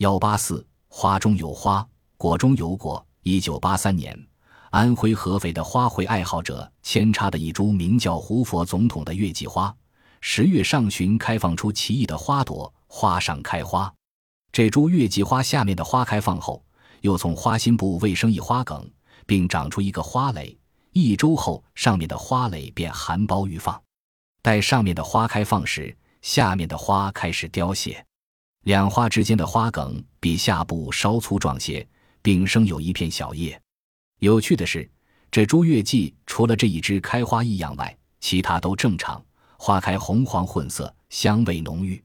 幺八四，花中有花，果中有果。一九八三年，安徽合肥的花卉爱好者扦插的一株名叫“胡佛总统”的月季花，十月上旬开放出奇异的花朵，花上开花。这株月季花下面的花开放后，又从花心部未生一花梗，并长出一个花蕾。一周后，上面的花蕾便含苞欲放。待上面的花开放时，下面的花开始凋谢。两花之间的花梗比下部稍粗壮些，并生有一片小叶。有趣的是，这株月季除了这一枝开花异样外，其他都正常，花开红黄混色，香味浓郁。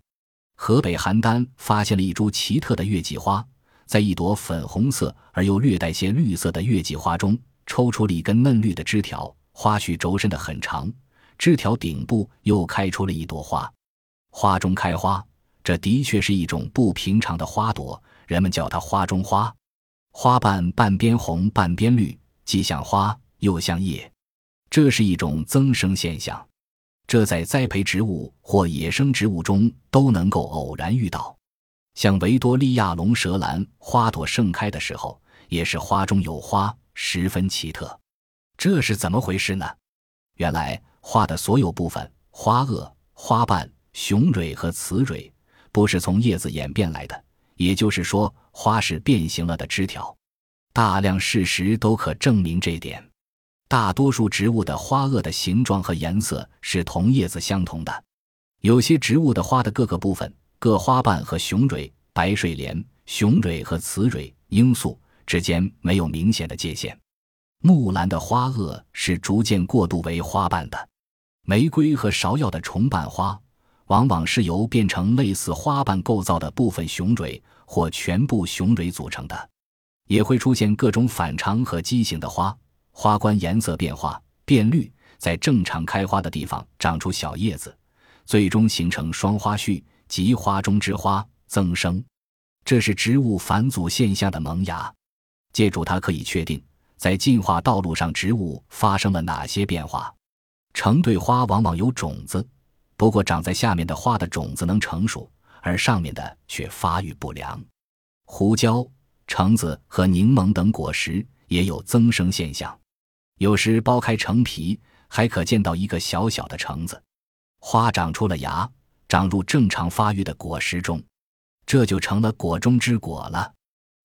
河北邯郸发现了一株奇特的月季花，在一朵粉红色而又略带些绿色的月季花中，抽出了一根嫩绿的枝条，花序轴伸得很长，枝条顶部又开出了一朵花，花中开花。这的确是一种不平常的花朵，人们叫它“花中花”。花瓣半边红半边绿，既像花又像叶，这是一种增生现象。这在栽培植物或野生植物中都能够偶然遇到。像维多利亚龙舌兰花朵盛开的时候，也是花中有花，十分奇特。这是怎么回事呢？原来花的所有部分——花萼、花瓣、雄蕊和雌蕊。不是从叶子演变来的，也就是说，花是变形了的枝条。大量事实都可证明这点。大多数植物的花萼的形状和颜色是同叶子相同的。有些植物的花的各个部分，各花瓣和雄蕊、白水莲、雄蕊和雌蕊、罂粟之间没有明显的界限。木兰的花萼是逐渐过渡为花瓣的。玫瑰和芍药的重瓣花。往往是由变成类似花瓣构造的部分雄蕊或全部雄蕊组成的，也会出现各种反常和畸形的花，花冠颜色变化变绿，在正常开花的地方长出小叶子，最终形成双花序及花中之花增生。这是植物返祖现象的萌芽。借助它，可以确定在进化道路上植物发生了哪些变化。成对花往往有种子。不过，长在下面的花的种子能成熟，而上面的却发育不良。胡椒、橙子和柠檬等果实也有增生现象，有时剥开橙皮，还可见到一个小小的橙子。花长出了芽，长入正常发育的果实中，这就成了果中之果了。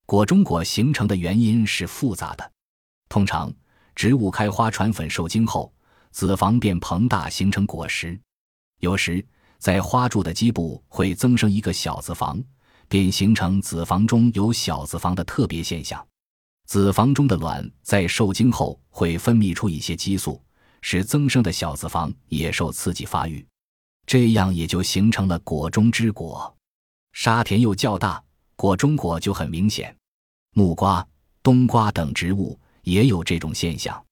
果中果形成的原因是复杂的。通常，植物开花传粉受精后，子房便膨大，形成果实。有时，在花柱的基部会增生一个小子房，便形成子房中有小子房的特别现象。子房中的卵在受精后会分泌出一些激素，使增生的小子房也受刺激发育，这样也就形成了果中之果。沙田又较大，果中果就很明显。木瓜、冬瓜等植物也有这种现象。